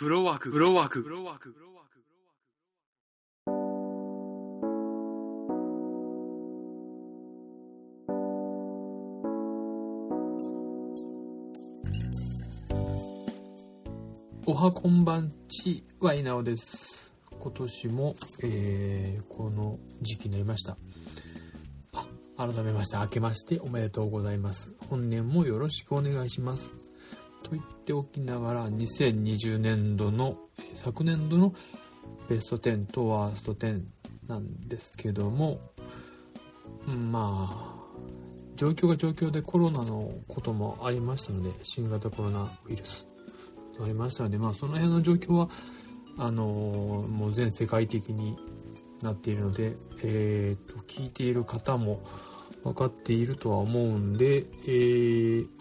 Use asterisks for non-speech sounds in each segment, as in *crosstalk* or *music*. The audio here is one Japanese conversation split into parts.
フロワーク、フロワーク、フロワーク。フロワークおはこんばんちは稲尾です。今年も、えー、この時期になりました。あ、改めまして、明けましておめでとうございます。本年もよろしくお願いします。と言っておきながら、2020年度の、昨年度のベスト10とワースト10なんですけども、まあ、状況が状況でコロナのこともありましたので、新型コロナウイルスありましたので、まあ、その辺の状況は、あのもう全世界的になっているので、えー、と、聞いている方も分かっているとは思うんで、えー、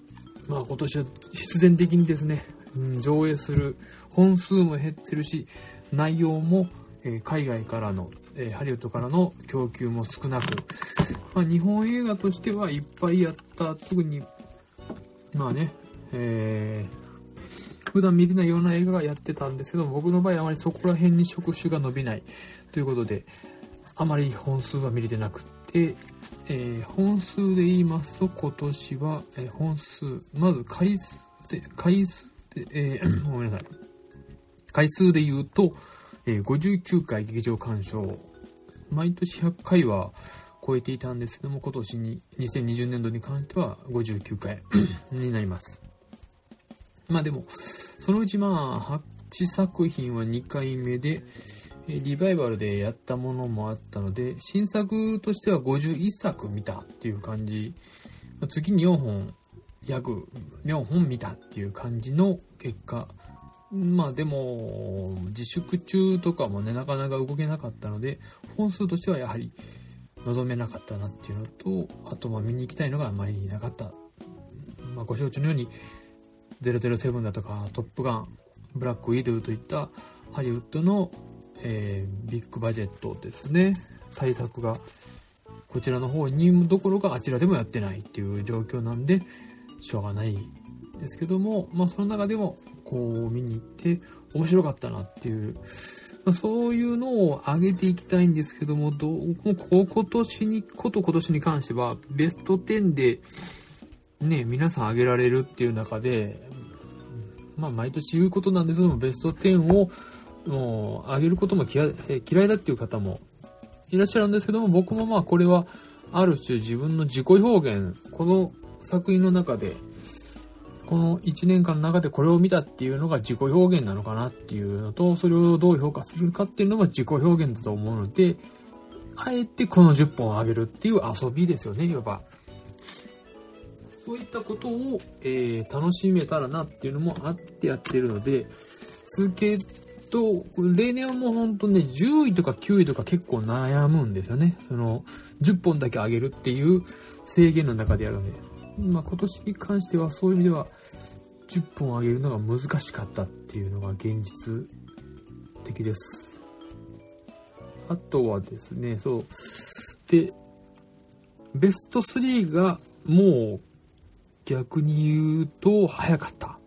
まあ今年は必然的にですね、うん上映する本数も減ってるし、内容も、え海外からの、えハリウッドからの供給も少なく、まあ、日本映画としてはいっぱいやった、特に、まあね、えー普段見れないような映画がやってたんですけど僕の場合あまりそこら辺に触手が伸びないということであまり本数は見れてなくて、えー本数で言いますと今年は、えー本数まず回数で回数で、えー *coughs* ごめんなさい。回数で言うと、え59回劇場鑑賞。毎年100回は超えていたんですけども今年に2020年度に関しては59回 *coughs* になります。まあでも、そのうちまあ、8作品は2回目で、リバイバルでやったものもあったので、新作としては51作見たっていう感じ、まあ月に4本、約4本見たっていう感じの結果。まあでも、自粛中とかもね、なかなか動けなかったので、本数としてはやはり望めなかったなっていうのと、あとま見に行きたいのがあまりいなかった。まあご承知のように、007だとか、トップガン、ブラックウィドウといったハリウッドの、えービッグバジェットですね、対策が、こちらの方にどころかあちらでもやってないっていう状況なんで、しょうがないですけども、まあその中でも、こう見に行って面白かったなっていう、まあそういうのを上げていきたいんですけども、どうも今年に、こと今年に関しては、ベスト10で、ね、皆さん挙げられるっていう中で、まあ、毎年言うことなんですけども、ベスト10を、もう、上げることも嫌いだっていう方もいらっしゃるんですけども、僕もまあ、これは、ある種自分の自己表現、この作品の中で、この1年間の中でこれを見たっていうのが自己表現なのかなっていうのと、それをどう評価するかっていうのが自己表現だと思うので、あえてこの10本を上げるっていう遊びですよね、いわば。そういったことを、えー楽しめたらなっていうのもあってやってるので、続けと、例年はもうほんとね、10位とか9位とか結構悩むんですよね。その、10本だけ上げるっていう制限の中でやるので。まあ今年に関してはそういう意味では、10本上げるのが難しかったっていうのが現実的です。あとはですね、そう。で、ベスト3がもう逆に言うと早かった。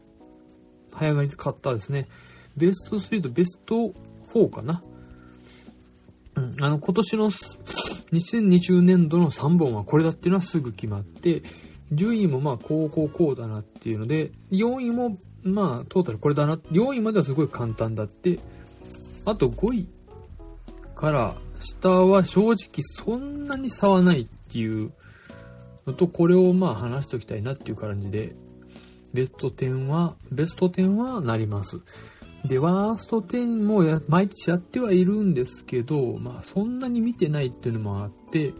早がりかったですね。ベスト3とベスト4かな。うん、あの、今年の2020年度の3本はこれだっていうのはすぐ決まって、順位もまあ、こうこうこうだなっていうので、4位もまあ、トータルこれだな。4位まではすごい簡単だって、あと5位から下は正直そんなに差はないっていうのと、これをまあ話しておきたいなっていう感じで、ベスト10は、ベスト10はなります。で、ワースト10もや毎日やってはいるんですけど、まあそんなに見てないっていうのもあって、う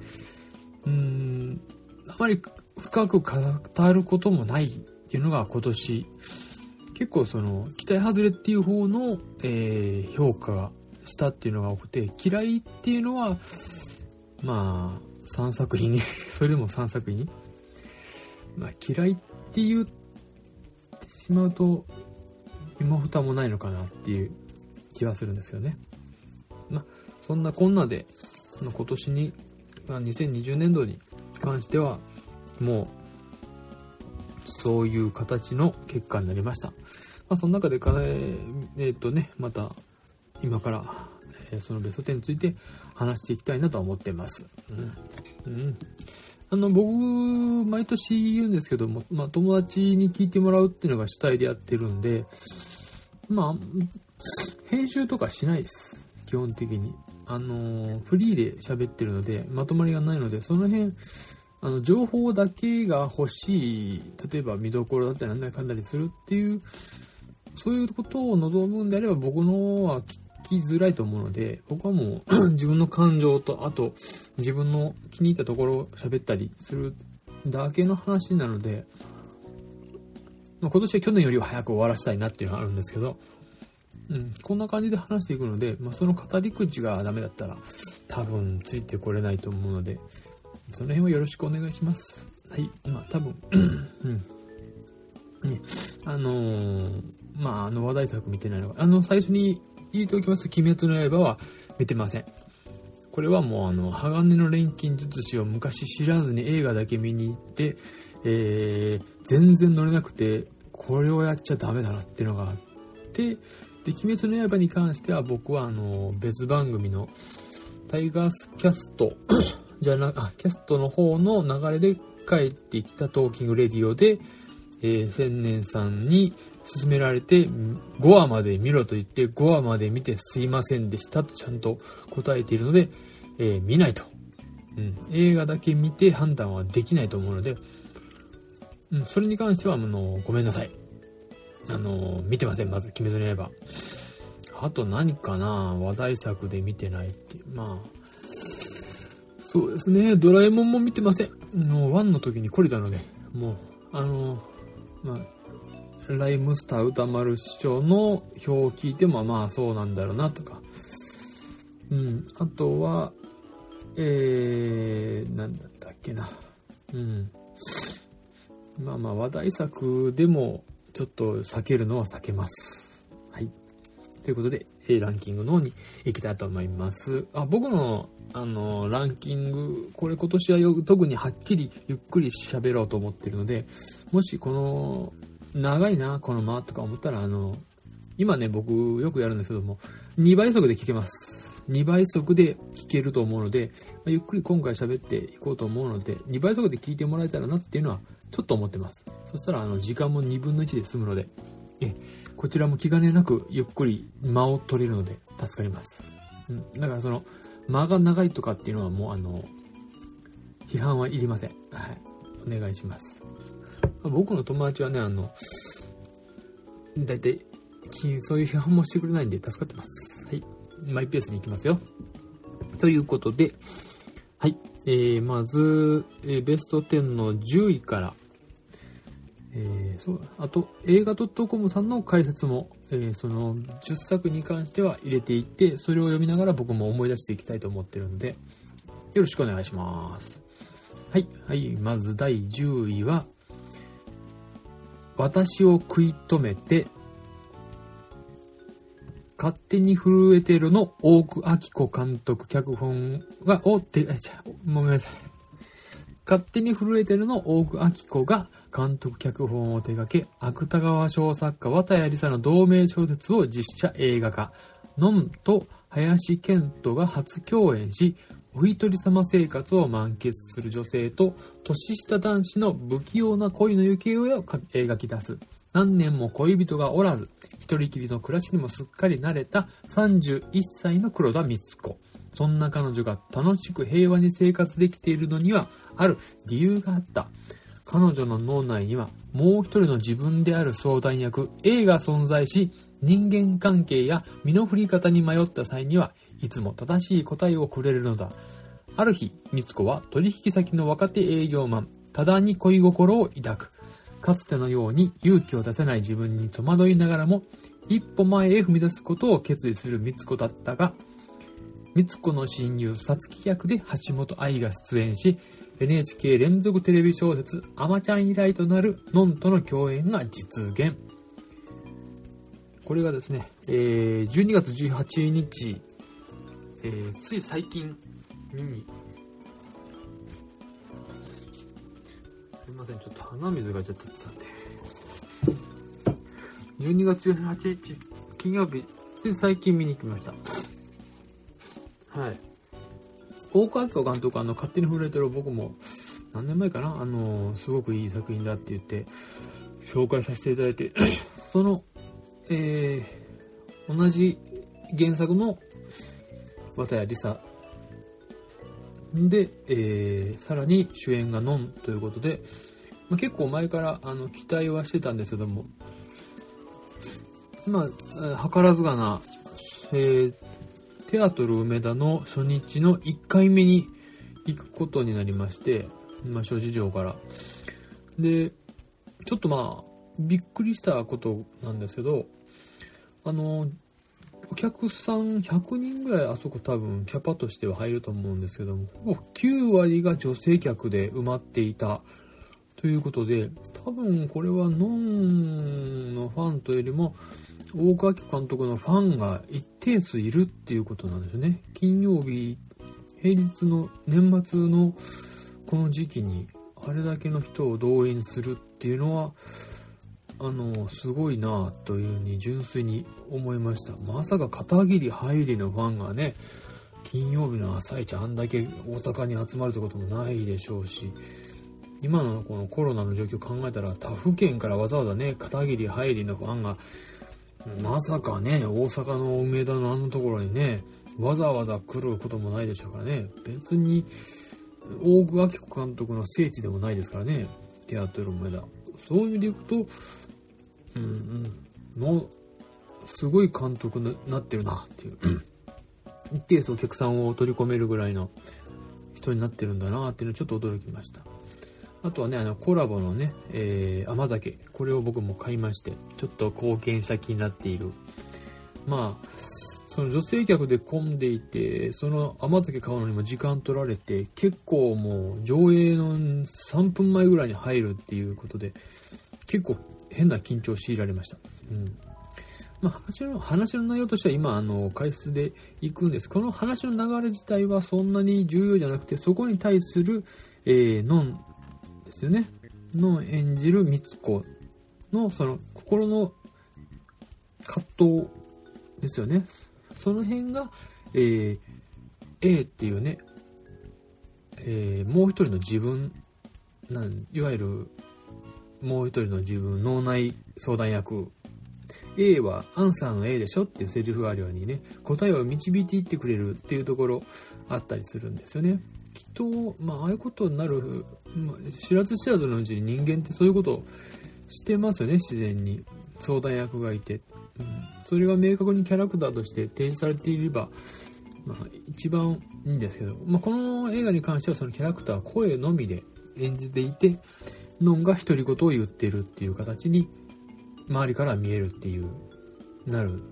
ーん、あまり深く語ることもないっていうのが今年、結構その、期待外れっていう方の、えー評価したっていうのが多くて、嫌いっていうのは、まあ、3作品、*laughs* それでも3作品。まあ、嫌いって言ってしまうと、今蓋もないのかなっていう気はするんですよね。まあ、そんなこんなで、今年に、まあ、2020年度に関しては、もう、そういう形の結果になりました。まあ、その中でか、えー、っとね、また、今から、えーそのベスト10について話していきたいなとは思ってます。うん。うん。あの、僕、毎年言うんですけども、まあ、友達に聞いてもらうっていうのが主体でやってるんで、まあ、編集とかしないです。基本的に。あの、フリーで喋ってるので、まとまりがないので、その辺、あの、情報だけが欲しい、例えば見どころだったりなんだかんだりするっていう、そういうことを望むんであれば僕のは聞きづらいと思うので、僕はもう *clears throat* 自分の感情と、あと自分の気に入ったところを喋ったりするだけの話なので、今年は去年よりは早く終わらせたいなっていうのがあるんですけど、うん、こんな感じで話していくので、まあ、その語り口がダメだったら多分ついてこれないと思うので、その辺はよろしくお願いします。はい。まあ多分、うん。ね、あのーまああの話題作見てないのが、あの最初に言っておきます。鬼滅の刃は見てません。これはもうあの、鋼の錬金術師を昔知らずに映画だけ見に行って、えー、全然乗れなくて、これをやっちゃダメだなっていうのがあって、で、鬼滅の刃に関しては僕はあの、別番組のタイガースキャスト *coughs* じゃな、あ、キャストの方の流れで帰ってきたトーキングレディオで、えー千年さんに勧められて、5話まで見ろと言って、5話まで見てすいませんでしたとちゃんと答えているので、えー見ないと。うん。映画だけ見て判断はできないと思うので、うん、それに関しては、あの、ごめんなさい。あの、見てません、まず、鬼滅の刃。あと何かな？話題作で見てないっていう。まあ、そうですね。ドラえもんも見てません。もう、ワンの時に懲りたので、もう、あの、まあ、ライムスター歌丸師匠の表を聞いても、まあ、そうなんだろうな、とか。うん。あとは、えー、なんだったっけな。うん。まあまあ、話題作でも、ちょっと避けるのは避けます。はい。ということで、えーランキングの方に行きたいと思います。あ、僕の、あの、ランキング、これ今年はよ特にはっきりゆっくり喋ろうと思ってるので、もしこの、長いな、この間とか思ったら、あの、今ね、僕よくやるんですけども、2倍速で聞けます。2倍速で聞けると思うので、ゆっくり今回喋っていこうと思うので、2倍速で聞いてもらえたらなっていうのは、ちょっと思ってます。そしたら、あの、時間も2分の1で済むので、え、こちらも気兼ねなくゆっくり間を取れるので助かります。うん、だからその、間が長いとかっていうのはもうあの、批判はいりません。はい。お願いします。僕の友達はね、あの、だいたい、そういう批判もしてくれないんで助かってます。はい。マイペースに行きますよ。ということで、はい。えー、まず、えーベスト10の10位から、えーそう。あと映画 .com さんの解説も、えーその10作に関しては入れていってそれを読みながら僕も思い出していきたいと思ってるのでよろしくお願いします。はい。はい。まず第10位は「私を食い止めて勝手に震えてる」の大久明子監督脚本がおってえちゃごめんなさい。勝手に震えてるの大久明子が監督脚本を手掛け、芥川賞作家綿谷りさの同名小説を実写映画化。のんと林健人が初共演し、お一人様生活を満喫する女性と年下男子の不器用な恋の行方を描き出す。何年も恋人がおらず、一人きりの暮らしにもすっかり慣れた31歳の黒田光子。そんな彼女が楽しく平和に生活できているのには、ある理由があった。彼女の脳内にはもう一人の自分である相談役 A が存在し、人間関係や身の振り方に迷った際にはいつも正しい答えをくれるのだ。ある日、みつこは取引先の若手営業マン、ただに恋心を抱く。かつてのように勇気を出せない自分に戸惑いながらも、一歩前へ踏み出すことを決意するみつこだったが、みつこの親友、さつき役で橋本愛が出演し、NHK 連続テレビ小説、あまちゃん以来となるのんとの共演が実現。これがですね、えー、12月18日、えー、つい最近見に、すいません、ちょっと鼻水がちょっと出てたんで。12月18日、金曜日、つい最近見に来ました。はい。大川明監督、あの、勝手に震えてる僕も、何年前かな？あの、すごくいい作品だって言って、紹介させていただいて、*coughs* その、えー、同じ原作の綿谷りさで、えー、さらに主演がノンということで、まあ、結構前からあの期待はしてたんですけども、まあ、図らずがな、えー、テアトル梅田の初日の1回目に行くことになりまして、まあ、諸事情から。で、ちょっとまあ、びっくりしたことなんですけど、あの、お客さん100人ぐらいあそこ多分キャパとしては入ると思うんですけども、ほぼ9割が女性客で埋まっていたということで、多分これはノンのファンというよりも、大川明監督のファンが一定数いるっていうことなんですよね。金曜日、平日の年末のこの時期にあれだけの人を動員するっていうのは、あの、すごいなというふうに純粋に思いました。まさか片桐入りのファンがね、金曜日の朝一あんだけ大阪に集まるってこともないでしょうし、今のこのコロナの状況を考えたら他府県からわざわざね、片桐入りのファンが、まさかね、大阪の梅田のあんなところにね、わざわざ来ることもないでしょうからね、別に、大久明子監督の聖地でもないですからね、テアトル梅田。そういう意味でいくと、うんうん、の、すごい監督になってるなっていう。一定数お客さんを取り込めるぐらいの人になってるんだなっていうのをちょっと驚きました。あとはね、あの、コラボのね、えー、甘酒。これを僕も買いまして、ちょっと貢献した気になっている。まあ、その女性客で混んでいて、その甘酒買うのにも時間取られて、結構もう上映の3分前ぐらいに入るっていうことで、結構変な緊張を強いられました。うん。まあ、話の、話の内容としては今、あの、解説で行くんです。この話の流れ自体はそんなに重要じゃなくて、そこに対する、えー、ノンですよね。ノン演じるミツコの、その、心の葛藤ですよね。その辺が、えー、A っていうね、えー、もう一人の自分なん、いわゆるもう一人の自分、脳内相談役。A はアンサーの A でしょっていうセリフがあるようにね、答えを導いていってくれるっていうところあったりするんですよね。きっと、まあ、ああいうことになる、まあ、知らず知らずのうちに人間ってそういうことをしてますよね、自然に。相談役がいて。うん、それが明確にキャラクターとして提示されていれば、まあ、一番いいんですけど、まあ、この映画に関してはそのキャラクターは声のみで演じていて、ノンが独り言を言ってるっていう形に周りから見えるっていう、なる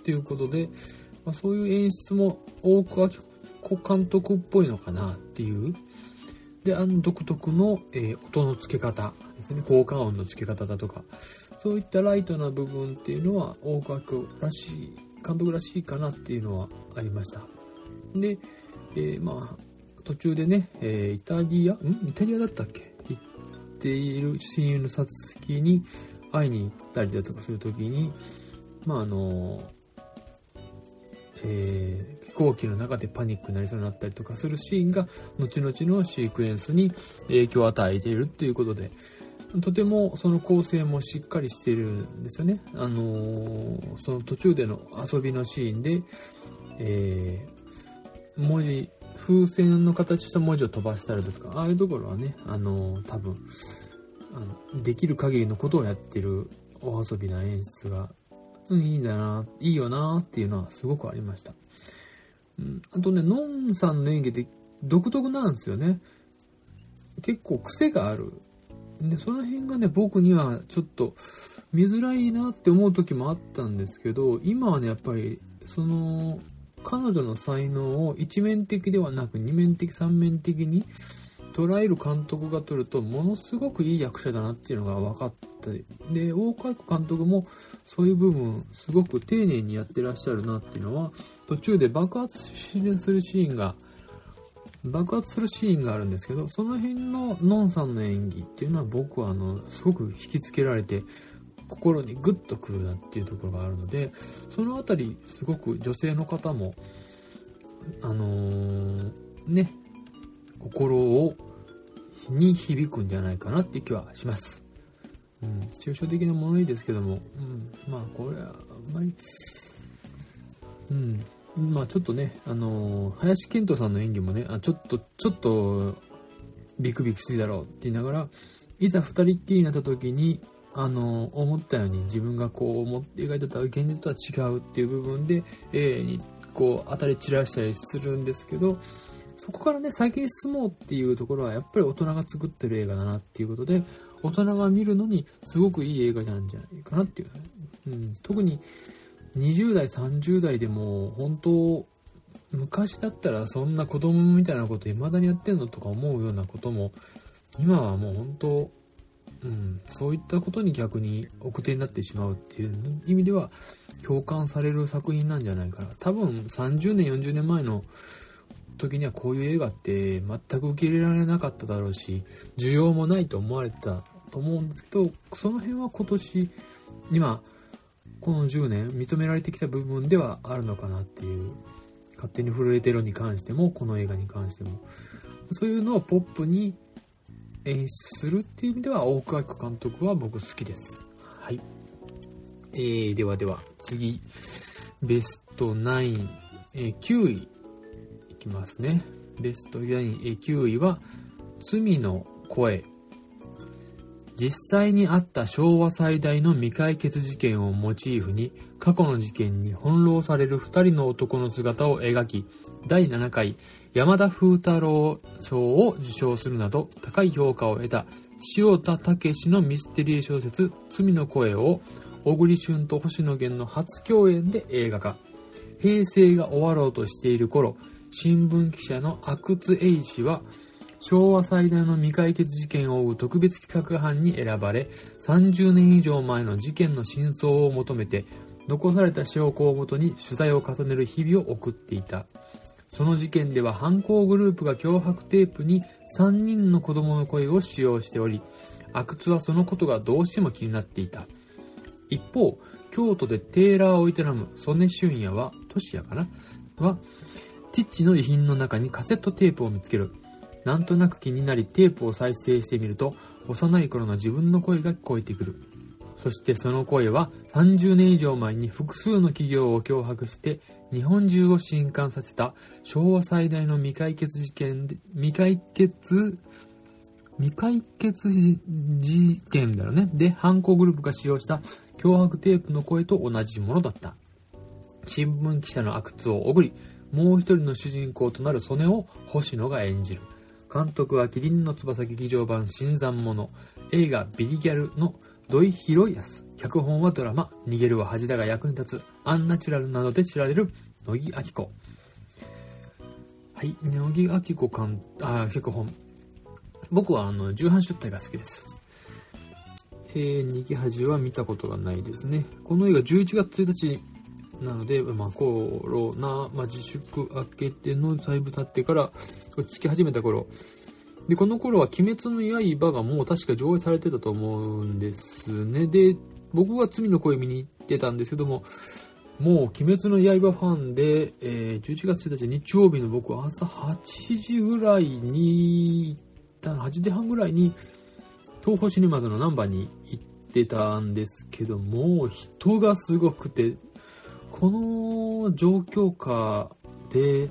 っていうことで、まあ、そういう演出も大倉監督っぽいのかなっていう。で、あの独特の、えー、音の付け方ですね。効果音の付け方だとか、そういったライトな部分っていうのは大川らしい、監督らしいかなっていうのはありました。で、えー、まあ、途中でね、えー、イタリア、ん？イタリアだったっけ？行っている親友のさつきに会いに行ったりだとかするときに、まああの、えー、飛行機の中でパニックになりそうになったりとかするシーンが、後々のシークエンスに影響を与えているっていうことで、とてもその構成もしっかりしてるんですよね。あのー、その途中での遊びのシーンで、えー、文字、風船の形した文字を飛ばしたりだとか、ああいうところはね、あのー、多分、あの、できる限りのことをやってるお遊びな演出が、うん、いいんだな、いいよなっていうのはすごくありました。うん、あとね、のんさんの演技って独特なんですよね。結構癖がある。で、その辺がね、僕にはちょっと見づらいなって思う時もあったんですけど、今はね、やっぱり、その、彼女の才能を一面的ではなく二面的三面的に捉える監督が撮るとものすごくいい役者だなっていうのが分かったで大川監督もそういう部分すごく丁寧にやってらっしゃるなっていうのは途中で爆発するシーンが爆発するシーンがあるんですけどその辺のノンさんの演技っていうのは僕はあのすごく引きつけられて心にグッとくるなっていうところがあるので、そのあたり、すごく女性の方も、あのー、ね、心を、に響くんじゃないかなっていう気はします。うん、抽象的なものいいですけども、うん、まあこれはあんまり、うん、まあちょっとね、あのー、林遣都さんの演技もね、あちょっと、ちょっと、ビクビクしすぎだろうって言いながら、いざ二人っきりになった時に、あのー、思ったように自分がこう思って描いてた現実とは違うっていう部分で、A にこう当たり散らしたりするんですけど、そこからね、先に進もうっていうところはやっぱり大人が作ってる映画だなっていうことで、大人が見るのにすごくいい映画なんじゃないかなっていう、うん、特に20代、30代でも本当、昔だったらそんな子供みたいなこと未だにやってんのとか思うようなことも、今はもう本当、うん、そういったことに逆に奥手になってしまうっていう意味では共感される作品なんじゃないかな。多分30年、40年前の時にはこういう映画って全く受け入れられなかっただろうし、需要もないと思われたと思うんですけど、その辺は今年、今、この10年認められてきた部分ではあるのかなっていう、勝手に震えてるに関しても、この映画に関しても、そういうのをポップに演出するっていう意味では、大倉監督は僕好きです。はい。えー、ではでは、次、ベスト9、えー、9位、きますね。ベスト9位は、罪の声。実際にあった昭和最大の未解決事件をモチーフに、過去の事件に翻弄される二人の男の姿を描き、第7回山田風太郎賞を受賞するなど高い評価を得た塩田武のミステリー小説罪の声を小栗旬と星野源の初共演で映画化。平成が終わろうとしている頃、新聞記者の阿久津英氏は昭和最大の未解決事件を追う特別企画班に選ばれ、30年以上前の事件の真相を求めて、残された証拠をもとに取材を重ねる日々を送っていた。その事件では犯行グループが脅迫テープに3人の子供の声を使用しており、阿久津はそのことがどうしても気になっていた。一方、京都でテーラーを営む曽根俊也は、トシヤかな？は、父の遺品の中にカセットテープを見つける。なんとなく気になりテープを再生してみると、幼い頃の自分の声が聞こえてくる。そしてその声は30年以上前に複数の企業を脅迫して日本中を震撼させた昭和最大の未解決事件で、未解決、未解決事件だよね。で、犯行グループが使用した脅迫テープの声と同じものだった。新聞記者の阿久津をおぐり、もう一人の主人公となる曽根を星野が演じる。監督はキリンの翼劇場版新参者、映画ビリギャルの土井博康。脚本はドラマ、逃げるは恥だが役に立つ、アンナチュラルなどで知られる乃木明子。はい、乃木明子監、あ、脚本。僕はあの、重版出体が好きです。えー、逃げ恥は見たことがないですね。この映画11月1日なので、まあ、コロナ、まあ、自粛明けてのだいぶ経ってから落ち着き始めた頃、で、この頃は鬼滅の刃がもう確か上映されてたと思うんですね。で、僕が罪の声見に行ってたんですけども、もう鬼滅の刃ファンで、えー、11月1日日曜日の僕は朝8時ぐらいに行った8時半ぐらいに東宝シネマズのナンバーに行ってたんですけども、人がすごくて、この状況下で、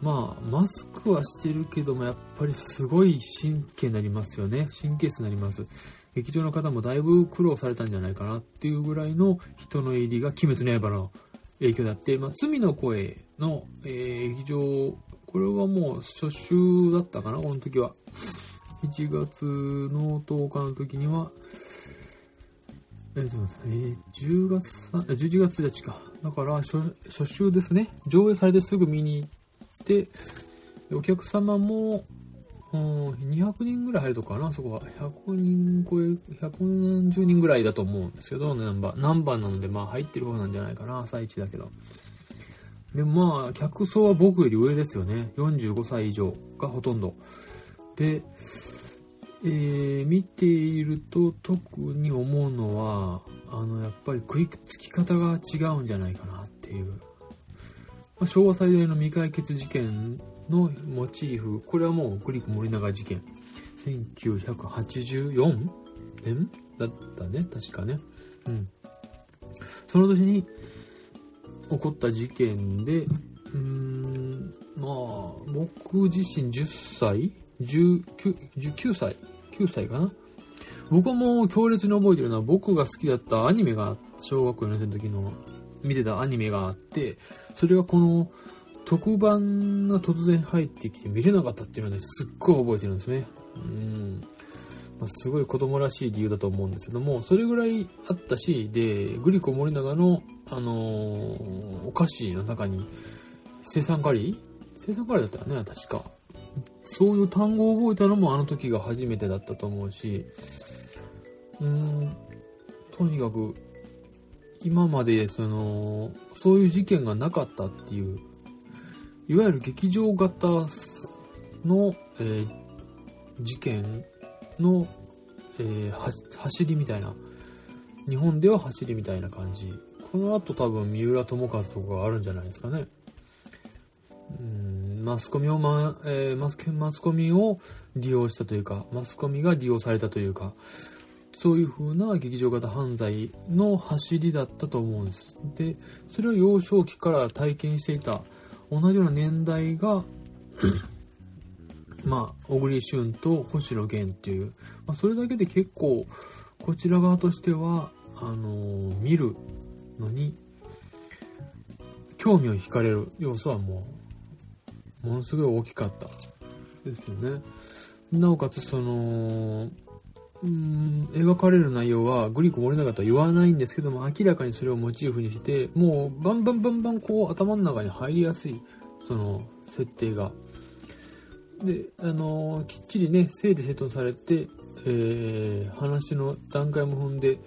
まあ、マスクはしてるけども、やっぱりすごい神経になりますよね。神経質になります。劇場の方もだいぶ苦労されたんじゃないかなっていうぐらいの人の入りが鬼滅の刃の影響であって、まあ、罪の声の、えー、劇場、これはもう初週だったかな、この時は。1月の10日の時には、えー、えー、10月、11月1日か。だから初、初週ですね。上映されてすぐ見に行って、お客様も、うん、200人ぐらい入るとかな、そこは。100人超え、140人ぐらいだと思うんですけど、ナンバー。ナンバーなので、まあ入ってる方なんじゃないかな、朝一だけど。で、まあ、客層は僕より上ですよね。45歳以上がほとんど。で、えー、見ていると特に思うのは、あの、やっぱり食いつき方が違うんじゃないかなっていう。まあ、昭和最大の未解決事件のモチーフ、これはもうグリコ森永事件。1984年だったね、確かね。うん。その年に起こった事件で、うーん、まあ、僕自身10歳 ?19 19歳 ?9 歳かな？僕はもう強烈に覚えてるのは僕が好きだったアニメが、小学校4年生の時の見てたアニメがあって、それがこの特番が突然入ってきて見れなかったっていうのはね、すっごい覚えてるんですね。うん。まあ、すごい子供らしい理由だと思うんですけども、それぐらいあったし、で、グリコ森永の、あのー、お菓子の中に、生産カリ？ー生産カリーだったよね、確か。そういう単語を覚えたのもあの時が初めてだったと思うし、うーん、とにかく、今まで、その、そういう事件がなかったっていう、いわゆる劇場型の、えー、事件の、えー、走りみたいな、日本では走りみたいな感じ。この後多分三浦友和とかがあるんじゃないですかね。うんマスコミを、まえー、マスマスコミを利用したというか、マスコミが利用されたというか、そういう風な劇場型犯罪の走りだったと思うんです。で、それを幼少期から体験していた同じような年代が *clears throat* まあ、小栗旬と星野源っていう、まあ、それだけで結構、こちら側としては、あのー、見るのに、興味を惹かれる要素はもう、ものすごい大きかったですよね。なおかつ、その、うん、描かれる内容はグリコ森永とは言わないんですけども、明らかにそれをモチーフにして、もうバンバンバンバンこう頭の中に入りやすい、その設定が。で、あのー、きっちりね、整理整頓されて、えー、話の段階も踏んで、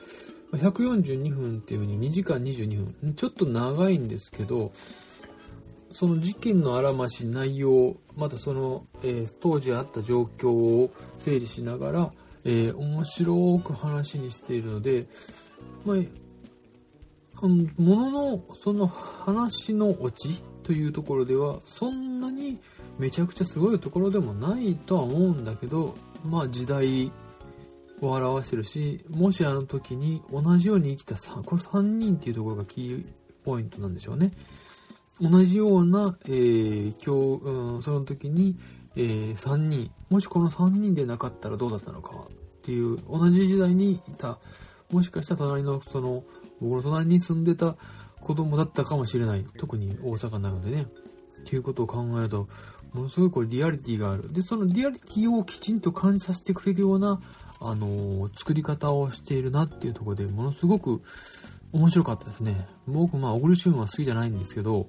142分っていう風に2時間22分。ちょっと長いんですけど、その事件のあらまし、内容、またその、えー、当時あった状況を整理しながら、えー、面白く話にしているので、まあ、ものの、その話のオチというところでは、そんなにめちゃくちゃすごいところでもないとは思うんだけど、まあ時代を表してるし、もしあの時に同じように生きた、これ3人っていうところがキーポイントなんでしょうね。同じような、えー、今日、うん、その時に、えー、3人、もしこの3人でなかったらどうだったのかっていう、同じ時代にいた、もしかしたら隣の、その、僕の隣に住んでた子供だったかもしれない。特に大阪なのでね。っていうことを考えると、ものすごいこれリアリティがある。で、そのリアリティをきちんと感じさせてくれるような、あのー、作り方をしているなっていうところで、ものすごく面白かったですね。僕、まあ、小栗旬は好きじゃないんですけど、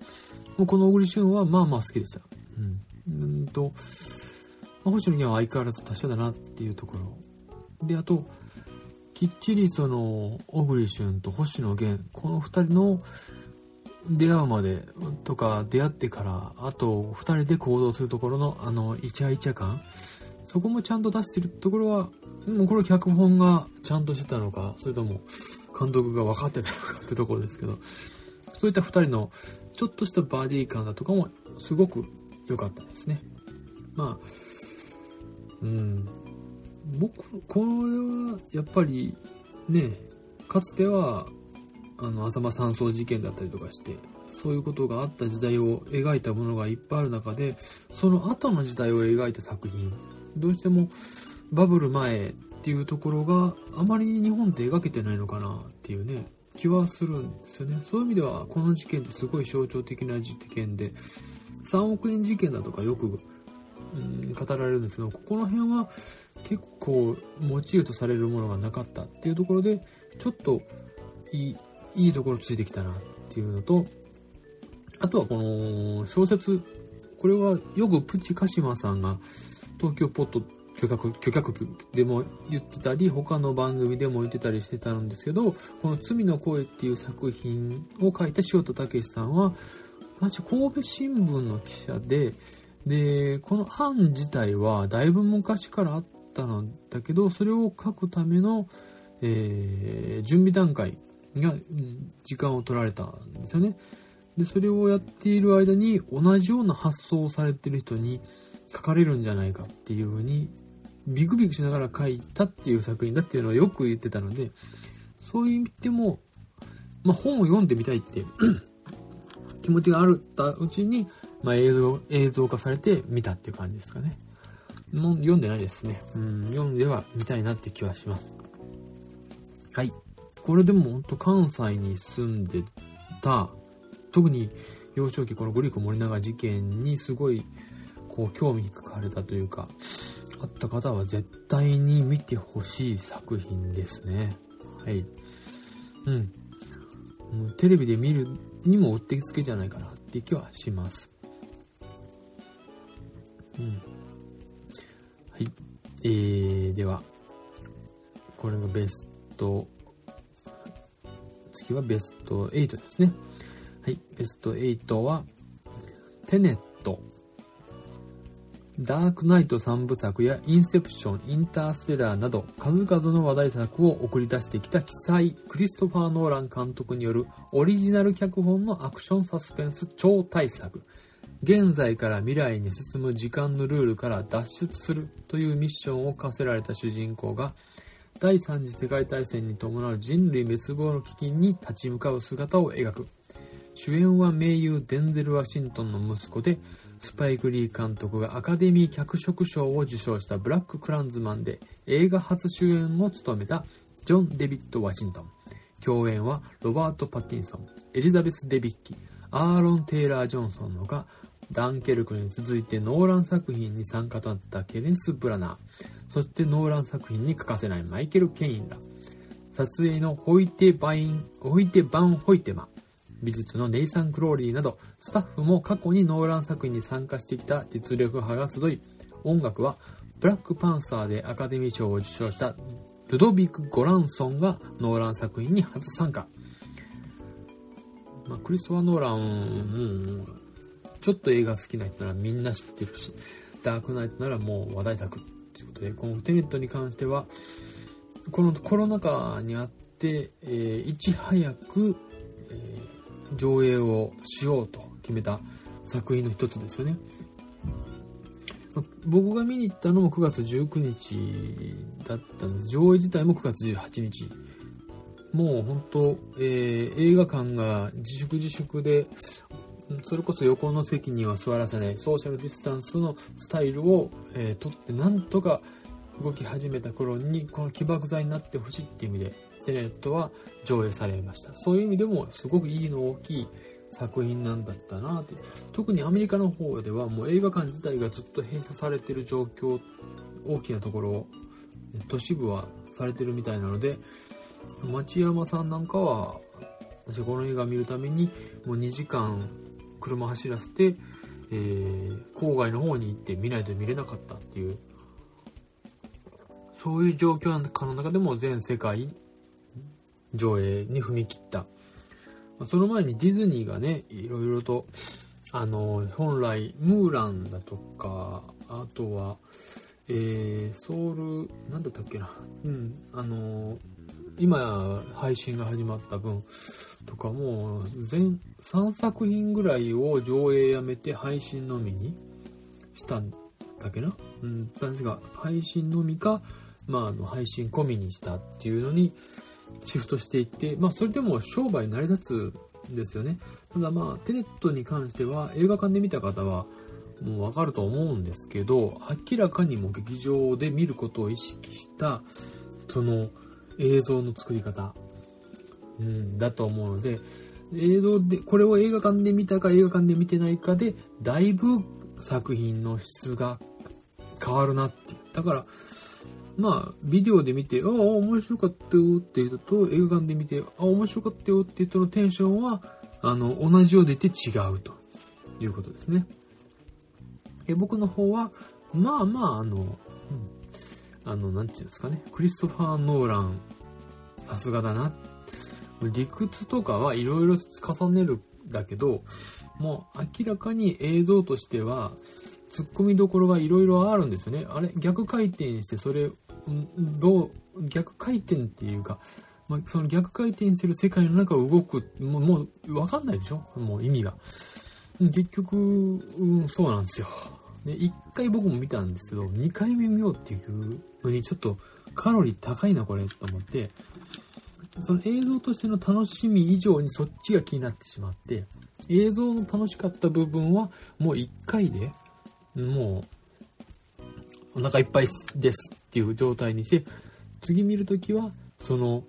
もうこの小栗旬はまあまあ好きでした。うん。うんと、まあ、星野源は相変わらず達者だなっていうところ。で、あと、きっちりその、小栗旬と星野源、この二人の、出会うまでとか出会ってからあと2人で行動するところのあのイチャイチャ感そこもちゃんと出してるところはもうこれ脚本がちゃんとしてたのかそれとも監督が分かってたのかってところですけどそういった2人のちょっとしたバディ感だとかもすごく良かったですね。まあうん。僕これはやっぱりねかつてはあの、浅間山荘事件だったりとかして、そういうことがあった時代を描いたものがいっぱいある中で、その後の時代を描いた作品、どうしてもバブル前っていうところがあまり日本で描けてないのかなっていうね、気はするんですよね。そういう意味では、この事件ってすごい象徴的な事件で、3億円事件だとかよく、うん、語られるんですけど、ここの辺は結構モチーフとされるものがなかったっていうところで、ちょっといいいいところついてきたなっていうのと、あとはこの小説、これはよくプチカシマさんが東京ポット許可許可局でも言ってたり、他の番組でも言ってたりしてたんですけど、この罪の声っていう作品を書いた塩田武さんは、神戸新聞の記者で、で、この案自体はだいぶ昔からあっったのだけど、それを書くための、えー、準備段階が時間を取られたんですよね。で、それをやっている間に同じような発想をされてる人に書かれるんじゃないかっていうふうにビクビクしながら書いたっていう作品だっていうのはよく言ってたので、そういう意味でも、まあ、本を読んでみたいって *clears throat* 気持ちがあるったうちに、まあ、映像、映像化されて見たっていう感じですかね。もう読んでないですね。うん、読んでは見たいなって気はします。はい。これでも本当関西に住んでた、特に幼少期このグリコ森永事件にすごいこう興味がかれたというか、あった方は絶対に見てほしい作品ですね。はい。うん。もうテレビで見るにもうってつけじゃないかなって気はします。うん。はい。えー、では、これがベスト、次はベスト8ですね。はい。ベスト8は、テネット、ダークナイト3部作やインセプション、インターステラーなど数々の話題作を送り出してきた鬼才、クリストファー・ノーラン監督によるオリジナル脚本のアクションサスペンス超大作。現在から未来に進む時間のルールから脱出するというミッションを課せられた主人公が、第三次世界大戦に伴う人類滅亡の危機に立ち向かう姿を描く。主演は名優デンゼル・ワシントンの息子で、スパイク・リー監督がアカデミー脚色賞を受賞したブラック・クランズマンで映画初主演を務めたジョン・デビッド・ワシントン。共演はロバート・パティンソン、エリザベス・デビッキ、アーロン・テイラー・ジョンソンのほか、ダンケルクに続いてノーラン作品に参加となったケネス・ブラナー、そしてノーラン作品に欠かせないマイケル・ケインら、撮影のホイテバイン、ホイテバン・ホイテマ、美術のネイサン・クローリーなど、スタッフも過去にノーラン作品に参加してきた実力派が集い、音楽はブラックパンサーでアカデミー賞を受賞したルドビク・ゴランソンがノーラン作品に初参加。まあ、クリストファー・ノーラン、もちょっと映画好きな人ならみんな知ってるし、ダークナイトならもう話題作ということで、このテネットに関しては、このコロナ禍にあって、えー、いち早く、えー上映をしようと決めた作品の一つですよね。僕が見に行ったのも9月19日だったんです。上映自体も9月18日。もう本当、えー、映画館が自粛自粛で、それこそ横の席には座らせないソーシャルディスタンスのスタイルを、えー、取ってなんとか動き始めた頃にこの起爆剤になってほしいっていう意味でテネットは上映されました。そういう意味でもすごく意義の大きい作品なんだったなって。特にアメリカの方ではもう映画館自体がずっと閉鎖されてる状況、大きなところ、都市部はされてるみたいなので、町山さんなんかは、私この映画見るためにもう2時間車走らせて、えー、郊外の方に行って見ないと見れなかったっていう、そういう状況の中でも全世界上映に踏み切った。その前にディズニーがね、いろいろと、あの、本来、ムーランだとか、あとは、えー、ソウル、なんだったっけな、うん、あの、今配信が始まった分とかも、全3作品ぐらいを上映やめて配信のみにしたんだっけなうん、確か配信のみか、まあ、あの、配信込みにしたっていうのに、シフトしていって、まあ、それでも商売成り立つんですよね。ただまあ、テネットに関しては映画館で見た方はもうわかると思うんですけど、明らかにも劇場で見ることを意識した、その映像の作り方、うん、だと思うので、映像で、これを映画館で見たか映画館で見てないかで、だいぶ作品の質が変わるなっていう。だから、まあ、ビデオで見て、ああ、面白かったよって言うと、映画館で見て、ああ、面白かったよって言うとのテンションは、あの、同じようでいて違うということですね。え僕の方は、まあまあ、あの、うん、あの、なんていうんですかね、クリストファー・ノーラン、さすがだな。理屈とかはいろいろ重ねるだけど、もう明らかに映像としては、突っ込みどころがいろいろあるんですよね。あれ、逆回転してそれ、どう、逆回転っていうか、まあ、その逆回転してる世界の中を動く、もう、もうわかんないでしょ？もう意味が。結局、うん、そうなんですよ。で、1回僕も見たんですけど、2回目見ようっていうのにちょっとカロリー高いなこれと思って、その映像としての楽しみ以上にそっちが気になってしまって、映像の楽しかった部分はもう1回で、もう、お腹いっぱいですっていう状態にして、次見るときは、その、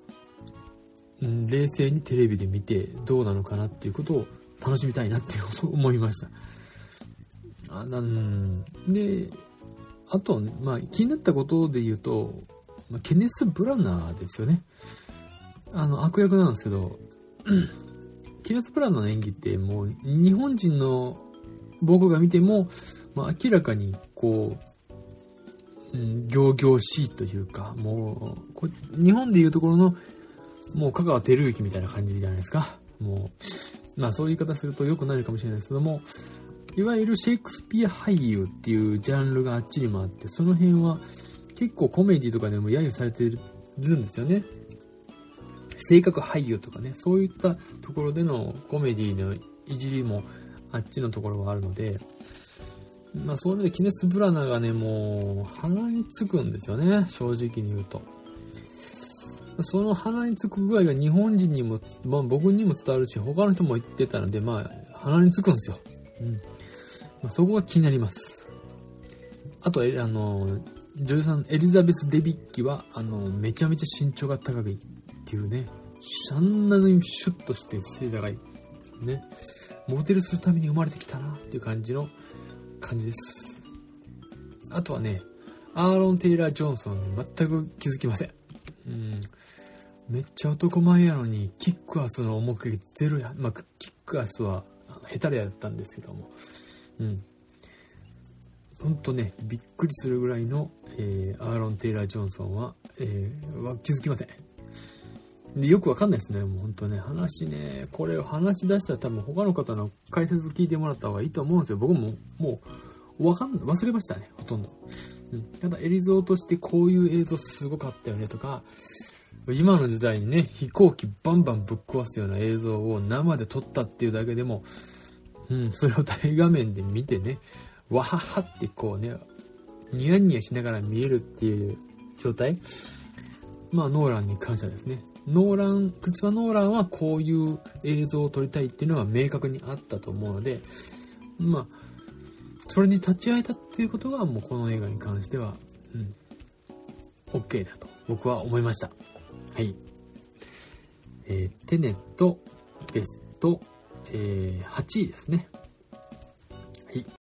うん、冷静にテレビで見てどうなのかなっていうことを楽しみたいなって思いました。あなんで、あと、まあ、気になったことで言うと、まあ、ケネス・ブラナーですよね。あの、悪役なんですけど、ケネス・ブラナーの演技ってもう、日本人の僕が見ても、まあ、明らかに、こう、うん、行々しいというか、もう、日本でいうところの、もう香川照之みたいな感じじゃないですか。もう、まあそういう言い方すると良くないかもしれないですけども、いわゆるシェイクスピア俳優っていうジャンルがあっちにもあって、その辺は結構コメディとかでも揶揄されてるんですよね。性格俳優とかね、そういったところでのコメディのいじりもあっちのところがあるので、まあ、それでキネス・ブラナがね、もう、鼻につくんですよね、正直に言うと。その鼻につく具合が日本人にも、まあ僕にも伝わるし、他の人も言ってたので、まあ、鼻につくんですよ。うん。まあ、そこが気になります。あと、あの、女優さん、エリザベス・デビッキは、あの、めちゃめちゃ身長が高いっていうね、あんなにシュッとして背高い。ね。モデルするために生まれてきたなっていう感じの感じです。あとはね、アーロン・テイラー・ジョンソンに全く気づきません。うん。めっちゃ男前やのに、キックアスの重くゼロや、まあ、キックアスは下手でやったんですけども、うん。ほんとね、びっくりするぐらいの、えー、アーロン・テイラー・ジョンソンは、えー、は気づきません。で、よくわかんないですね。もうほんとね、話ね、これを話し出したら多分他の方の解説聞いてもらった方がいいと思うんですよ。僕も、もう、わかんない、忘れましたね、ほとんど。うん。ただ、エリゾーとしてこういう映像すごかったよねとか、今の時代にね、飛行機バンバンぶっ壊すような映像を生で撮ったっていうだけでも、うん、それを大画面で見てね、わははってこうね、ニヤニヤしながら見えるっていう状態。まあ、ノーランに感謝ですね。ノーラン、クリスマ・ノーランはこういう映像を撮りたいっていうのは明確にあったと思うので、まあ、それに立ち会えたっていうことがもうこの映画に関しては、うん、OK だと僕は思いました。はい。えー、テネット、ベスト、えー、8位ですね。はい